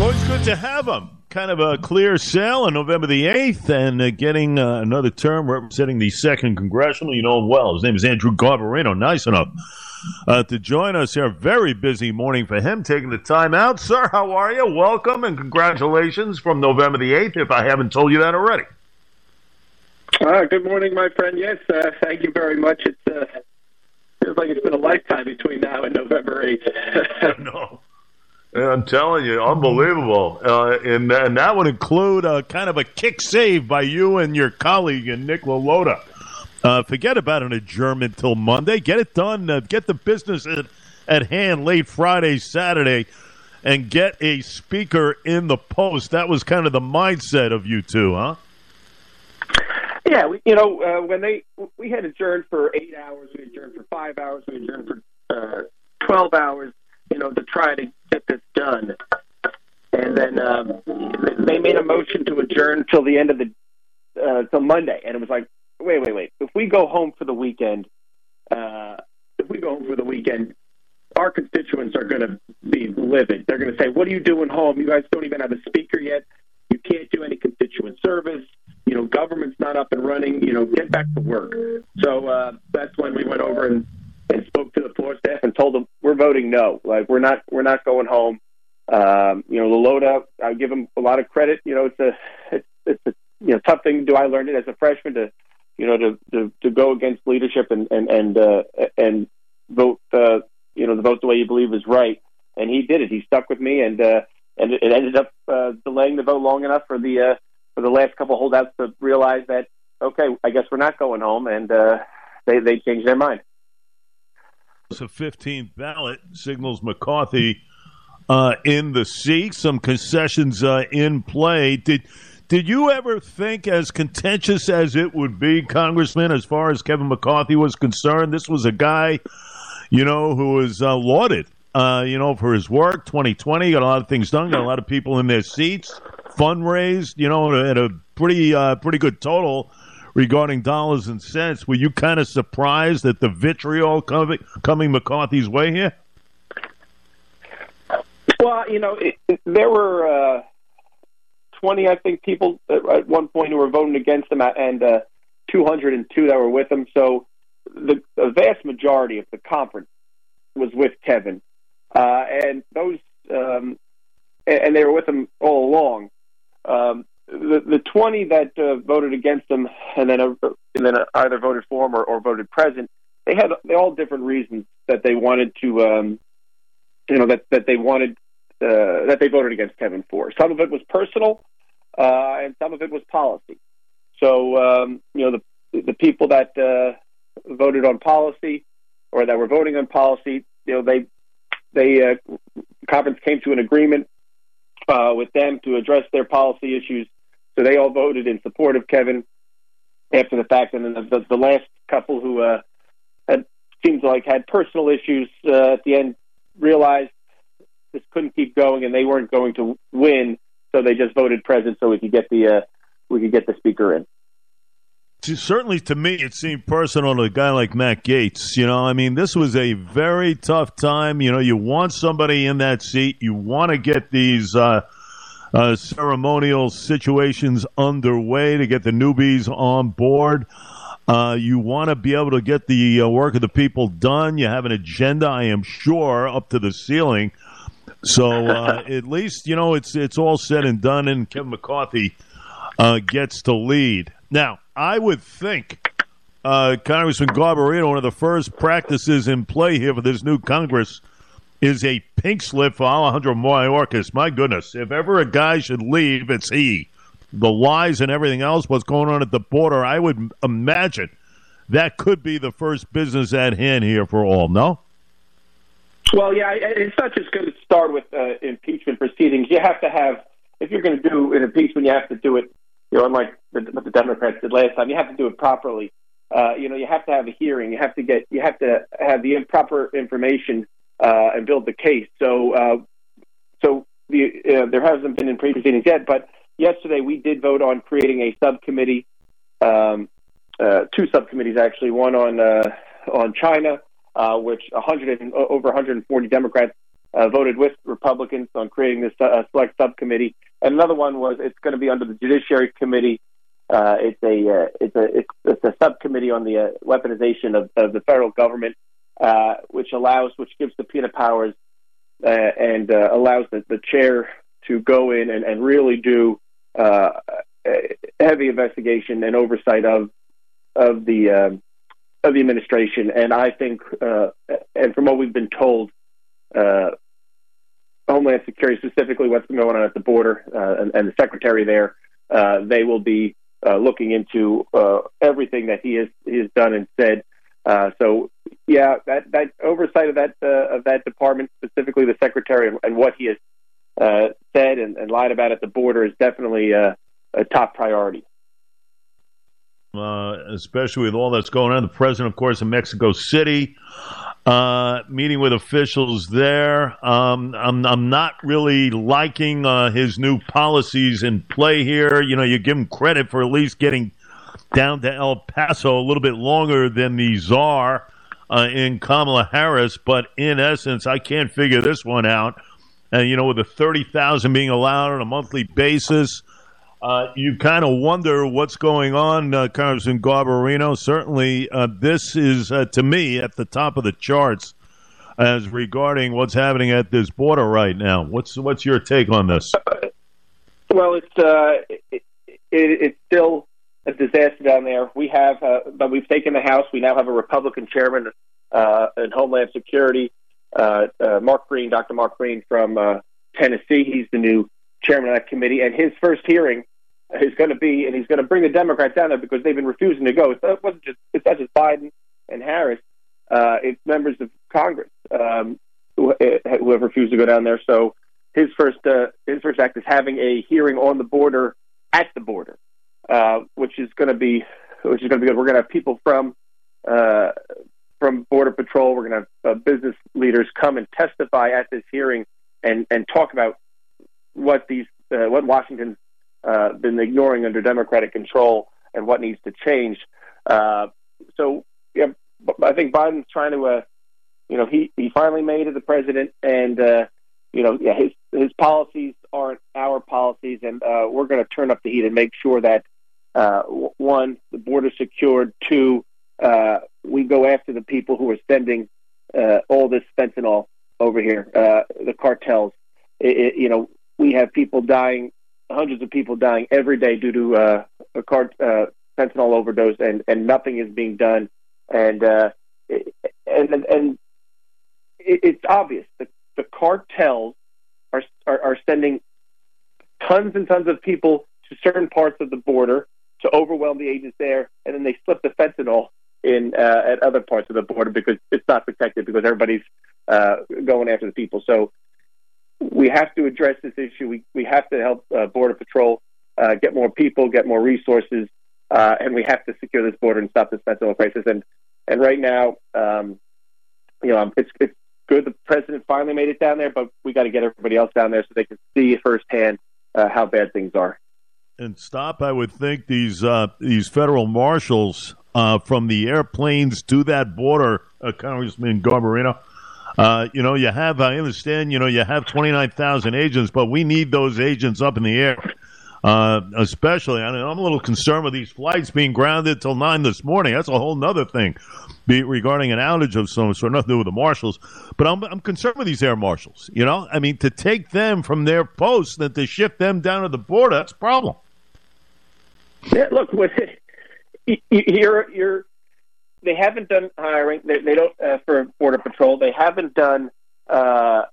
Always good to have him. Kind of a clear sail on November the 8th and uh, getting uh, another term representing the 2nd Congressional. You know him well. His name is Andrew Garbarino. Nice enough uh, to join us here. Very busy morning for him, taking the time out. Sir, how are you? Welcome and congratulations from November the 8th, if I haven't told you that already. Uh, good morning, my friend. Yes, uh, thank you very much. It uh, feels like it's been a lifetime between now and November 8th. no. I'm telling you, unbelievable. Uh, and, and that would include a kind of a kick save by you and your colleague, and Nick LaLota. Uh, forget about an adjournment till Monday. Get it done. Uh, get the business at, at hand late Friday, Saturday, and get a speaker in the post. That was kind of the mindset of you two, huh? Yeah, we, you know, uh, when they we had adjourned for eight hours, we adjourned for five hours, we adjourned for uh, twelve hours, you know, to try to get this done. And then um, they made a motion to adjourn till the end of the uh, till Monday, and it was like, wait, wait, wait. If we go home for the weekend, uh, if we go home for the weekend, our constituents are going to be livid. They're going to say, "What are you doing home? You guys don't even have a speaker yet. You can't do any constituent service. You know, government's not up and running. You know, get back to work." So uh, that's when we went over and and spoke to the floor staff and told them we're voting no. Like we're not we're not going home. Um, you know, LaLota. I give them a lot of credit. You know, it's a it's, it's a you know tough thing do. I learned it as a freshman to you know to to, to go against leadership and and and uh, and vote uh, you know the vote the way you believe is right. And he did it. He stuck with me, and uh, and it ended up uh, delaying the vote long enough for the uh, for the last couple holdouts to realize that okay, I guess we're not going home, and uh, they they changed their mind. The 15th ballot signals McCarthy uh, in the seat. Some concessions uh, in play. Did did you ever think, as contentious as it would be, Congressman, as far as Kevin McCarthy was concerned, this was a guy, you know, who was uh, lauded, uh, you know, for his work. 2020 got a lot of things done, got a lot of people in their seats, fundraised, you know, at a pretty uh, pretty good total regarding dollars and cents. Were you kind of surprised at the vitriol coming, coming McCarthy's way here? Well, you know, it, there were uh, 20, I think, people at one point who were voting against him, and uh, 202 that were with him. So the, the vast majority of the conference was with Kevin, uh, and those, um, and, and they were with him all along. Um, the the twenty that uh, voted against him and then uh, and then either voted for him or, or voted present, they had they all different reasons that they wanted to, um, you know, that that they wanted uh, that they voted against Kevin for. Some of it was personal, uh, and some of it was policy. So um, you know the the people that uh, voted on policy or that were voting on policy, you know they they uh, conference came to an agreement uh, with them to address their policy issues so they all voted in support of Kevin after the fact, and then the, the, the last couple who uh, had seems like had personal issues uh, at the end realized this couldn't keep going, and they weren't going to win, so they just voted present so we could get the uh, we could get the speaker in. Certainly, to me, it seemed personal to a guy like Matt Gaetz. You know, I mean, this was a very tough time. You know, you want somebody in that seat. You want to get these uh, uh, ceremonial situations underway to get the newbies on board. Uh, you want to be able to get the uh, work of the people done. You have an agenda, I am sure, up to the ceiling. So uh, at least you know it's it's all said and done, and Kevin McCarthy uh, gets to lead. Now, I would think uh, Congressman Garbarino, one of the first practices in play here for this new Congress is a pink slip for Alejandro Mayorkas. My goodness, if ever a guy should leave, it's he. The lies and everything else, what's going on at the border, I would imagine that could be the first business at hand here for all, no? Well, yeah, it's not just going to start with uh, impeachment proceedings. You have to have, if you're going to do an impeachment, you have to do it, you know, unlike the, what the Democrats did last time, you have to do it properly. Uh, you know, you have to have a hearing. You have to get, you have to have the improper information uh, and build the case. So, uh, so the, uh, there hasn't been in pre-proceedings yet, but yesterday we did vote on creating a subcommittee, um, uh, two subcommittees actually, one on uh, on China, uh, which 100 and, over 140 Democrats voted with Republicans on creating this select subcommittee. And another one was it's going to be under the Judiciary Committee. It's a it's a it's, it's, a subcommittee on the weaponization of, of, the federal government, uh, which allows which gives subpoena powers and allows the, the, chair to go in and, and really do heavy investigation and oversight of of the um, of the administration. And I think, and from what we've been told, uh, Homeland Security, specifically what's going on at the border, uh, and, and, the secretary there, uh, they will be uh, looking into uh, everything that he has he has done and said. Uh, so, yeah, that that oversight of that of that department, specifically the secretary, and, what he has said and, and, lied about at the border, is definitely a top priority. especially with all that's going on, the president, of course, in Mexico City uh, meeting with officials there. Um, I'm, I'm not really liking uh, his new policies in play here. You know, you give him credit for at least getting down to El Paso a little bit longer than the czar uh, in Kamala Harris, but in essence, I can't figure this one out. And, you know, with the 30,000 being allowed on a monthly basis, uh, you kind of wonder what's going on, uh, Congressman Garbarino. Certainly, uh, this is, uh, to me, at the top of the charts as regarding what's happening at this border right now. What's what's your take on this? Well, it's uh, it, it, it's still a disaster down there. We have, uh, but we've taken the House. We now have a Republican chairman in Homeland Security, Mark Green, Dr. Mark Green from Tennessee. He's the new chairman of that committee, and his first hearing is going to be, and he's going to bring the Democrats down there because they've been refusing to go. It wasn't just it's not just Biden and Harris; uh, it's members of Congress um, who, uh, who have refused to go down there. So his first uh, his first act is having a hearing on the border at the border, uh, which is going to be which is going to be good. We're going to have people from uh, from Border Patrol. We're going to have uh, business leaders come and testify at this hearing and and talk about what these uh, what Washington's uh, been ignoring under Democratic control and what needs to change. Uh, so yeah, I think Biden's trying to, uh, you know, he he finally made it the president, and uh, you know, yeah, his his policies aren't our policies, and uh, we're going to turn up the heat and make sure that uh, one, the border secured, two, uh, we go after the people who are sending uh, all this fentanyl over here, uh, the cartels. It, it, you know, we have people dying, hundreds of people dying every day due to uh, a cart, uh, fentanyl overdose, and, and nothing is being done. And uh, and and it, it's obvious that the cartels are, are are sending tons and tons of people to certain parts of the border to overwhelm the agents there, and then they slip the fentanyl in uh, at other parts of the border because it's not protected because everybody's uh, going after the people. So we have to address this issue. We, we have to help uh, Border Patrol uh, get more people, get more resources, uh, and we have to secure this border and stop this fentanyl crisis. And and right now, um, you know, it's it's good the president finally made it down there, but we got to get everybody else down there so they can see firsthand uh, how bad things are. And stop, I would think these uh, these federal marshals uh, from the airplanes to that border, Congressman Garbarino uh, you know, you have, I understand, you know, you have 29,000 agents, but we need those agents up in the air. Uh, especially, I I'm a little concerned with these flights being grounded till 9 this morning. That's a whole other thing be, regarding an outage of some sort, nothing to do with the marshals. But I'm, I'm concerned with these air marshals. You know, I mean, to take them from their posts and to shift them down to the border, that's a problem. Yeah, look, with, you're, you're, they haven't done hiring. They, they don't uh, for border patrol. They haven't done. Uh,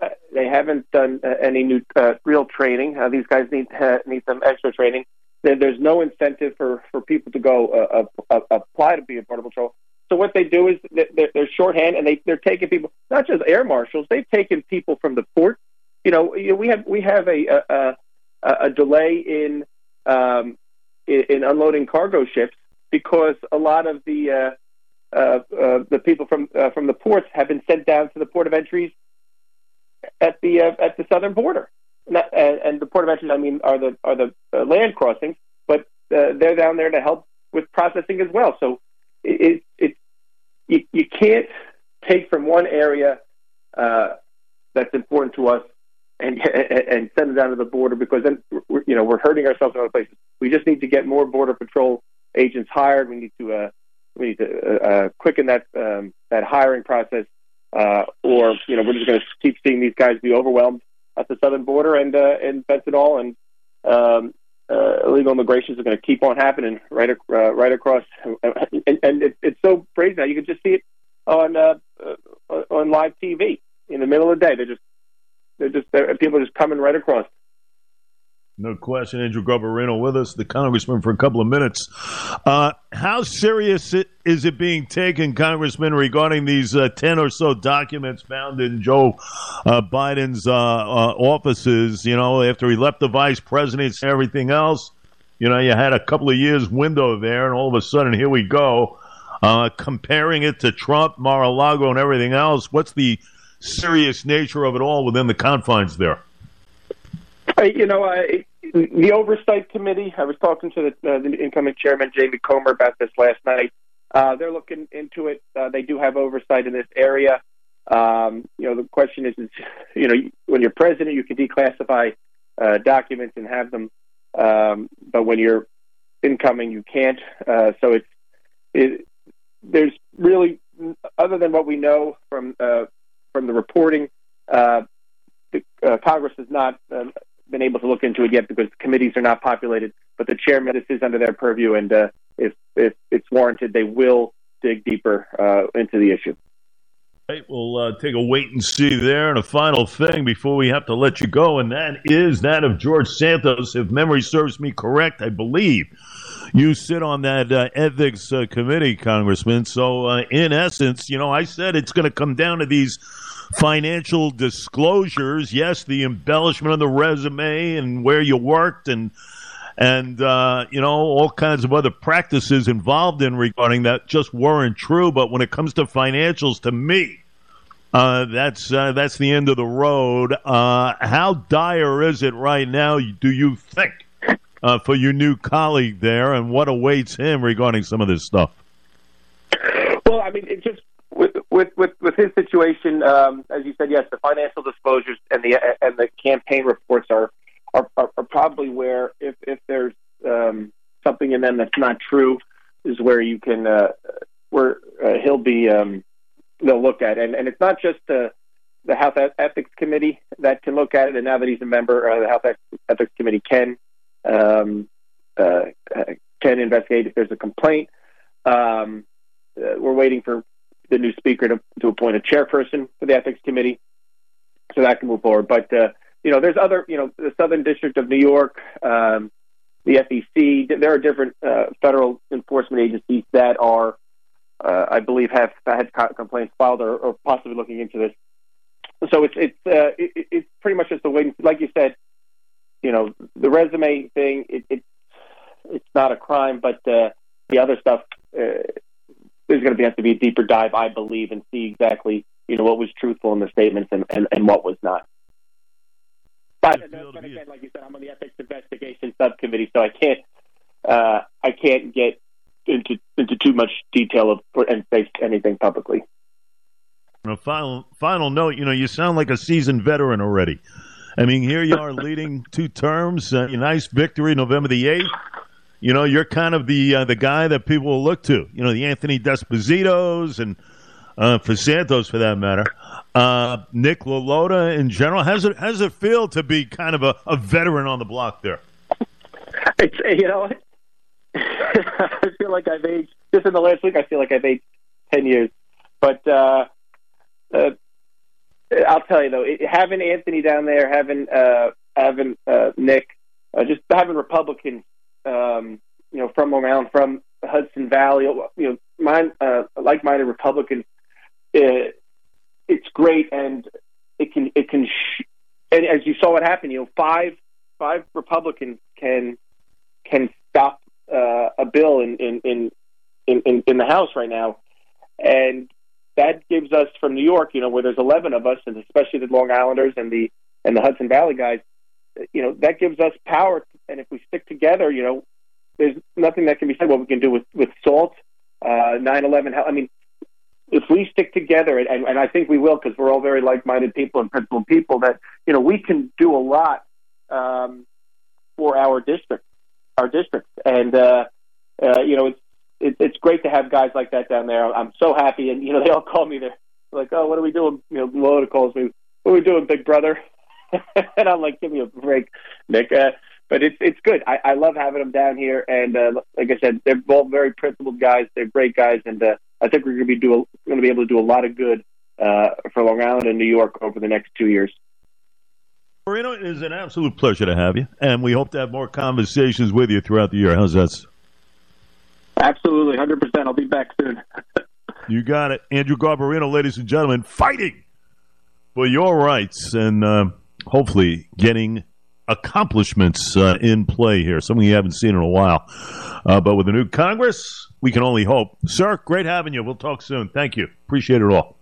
uh they haven't done uh, any new uh, real training. Uh, these guys need uh, need some extra training. There, there's no incentive for, for people to go uh, uh, apply to be a border patrol. So what they do is they're, they're shorthand and they they're taking people, not just air marshals. They've taken people from the port. You know, we have we have a a, a, a delay in um, in, in unloading cargo ships because a lot of the uh, uh, uh, the people from uh, from the ports have been sent down to the port of entries at the uh, at the southern border, and, and, the port of entries I mean are the are the uh, land crossings, but uh, they're down there to help with processing as well. So it it you, you can't take from one area that's important to us and and send them down to the border because then you know we're hurting ourselves in other places. We just need to get more border patrol agents hired. We need to uh, we need to uh, uh, quicken that um, that hiring process, uh, or you know we're just going to keep seeing these guys be overwhelmed at the southern border and uh, and fentanyl and um, uh, illegal immigration is going to keep on happening right uh, right across. And, and it, it's so crazy now. You can just see it on uh, uh, on live TV in the middle of the day. They're just they're just they're, people are just coming right across. No question. Andrew Garbarino with us, the congressman, for a couple of minutes. Uh, how serious it, is it being taken, Congressman, regarding these uh, 10 or so documents found in Joe uh, Biden's uh, uh, offices? You know, after he left the vice presidency and everything else, you know, you had a couple of years window there, and all of a sudden, here we go. Uh, comparing it to Trump, Mar-a-Lago, and everything else, what's the serious nature of it all within the confines there? You know, I, the oversight committee. I was talking to the, uh, the incoming chairman Jamie Comer about this last night. Uh, they're looking into it. Uh, they do have oversight in this area. Um, you know, the question is, is, you know, when you're president, you can declassify uh, documents and have them, um, but when you're incoming, you can't. Uh, so it's it, there's really, other than what we know from uh, from the reporting, uh, uh, Congress has not um, able to look into it yet because committees are not populated. But the chairman, this is under their purview, and uh, if if it's warranted, they will dig deeper uh, into the issue. Right, we'll uh, take a wait and see there. And a final thing before we have to let you go, and that is that of George Santos. If memory serves me correct, I believe you sit on that uh, ethics uh, committee, Congressman. So, uh, in essence, you know, I said it's going to come down to these financial disclosures. Yes, the embellishment of the resume and where you worked and and uh, you know all kinds of other practices involved in regarding that just weren't true. But when it comes to financials, to me, uh, that's uh, that's the end of the road. Uh, how dire is it right now? Do you think uh, for your new colleague there, and what awaits him regarding some of this stuff? Well, I mean, it just with with with his situation, um, as you said, yes, the financial disclosures and the and the campaign reports are are, are, are probably where if if there's um, something in them that's not true, is where you can uh, where uh, he'll be um, they'll look at and and it's not just the the House Ethics Committee that can look at it, and now that he's a member, uh, the House Ethics Committee can um, uh, can investigate if there's a complaint. Um, uh, we're waiting for the new speaker to, to appoint a chairperson for the ethics committee, so that can move forward. But uh, you know, there's other, you know, the Southern District of New York, um, the FEC. There are different uh, federal enforcement agencies that are, uh, I believe, have had complaints filed or, or, possibly looking into this. So it's it's uh, it, it's pretty much just the way, like you said, you know, the resume thing. It, it it's not a crime, but uh, the other stuff uh, there's going to have to be a deeper dive, I believe, and see exactly you know what was truthful in the statements and, and, and what was not. But, but again, like you said, I'm on the ethics investigation subcommittee, so I can't uh, I can't get into into too much detail of and say anything publicly. a final final note, you know, you sound like a seasoned veteran already. I mean, here you are leading two terms, uh, a nice victory November the eighth you know, you're kind of the uh, the guy that people will look to. You know, the Anthony D'Espositos and uh, for Santos, for that matter. Uh, Nick LaLota in general. How's it how's it feel to be kind of a, a veteran on the block there? It's you know, I feel like I've aged just in the last week. I feel like I've aged ten years, but uh, uh, I'll tell you though, having Anthony down there, having uh, having uh, Nick, uh, just having Republicans um, you know, from around from Hudson Valley, you know, mine, uh, like-minded Republicans, it, it's great, and it can it can, sh- and as you saw what happened, you know, five five Republicans can can stop uh, a bill in in, in in in the House right now, and that gives us from New York, you know, where there's 11 of us, and especially the Long Islanders and the and the Hudson Valley guys, you know, that gives us power. And if we stick together, you know, there's nothing that can be said what we can do with with SALT, uh, 9/11. I mean, if we stick together, and, and I think we will, because we're all very like-minded people and principled people, that you know we can do a lot um, for our district, our district, and uh, uh, you know it's it, it's great to have guys like that down there. I'm so happy, and you know they all call me. They're like, "Oh, what are we doing?" You know, Loda calls me, "What are we doing, Big Brother?" and I'm like, "Give me a break, Nick." Uh, but it's it's good. I, I love having them down here, and uh, like I said, they're both very principled guys. They're great guys, and uh, I think we're going to be do going to be able to do a lot of good uh, for Long Island and New York over the next two years. Marino, it is an absolute pleasure to have you, and we hope to have more conversations with you throughout the year. How's that? Absolutely, hundred percent. I'll be back soon. you got it, Andrew Garbarino, ladies and gentlemen, fighting for your rights and uh, hopefully getting accomplishments uh, in play here, something you haven't seen in a while. Uh, but with the new Congress, we can only hope. Sir, great having you. We'll talk soon. Thank you. Appreciate it all.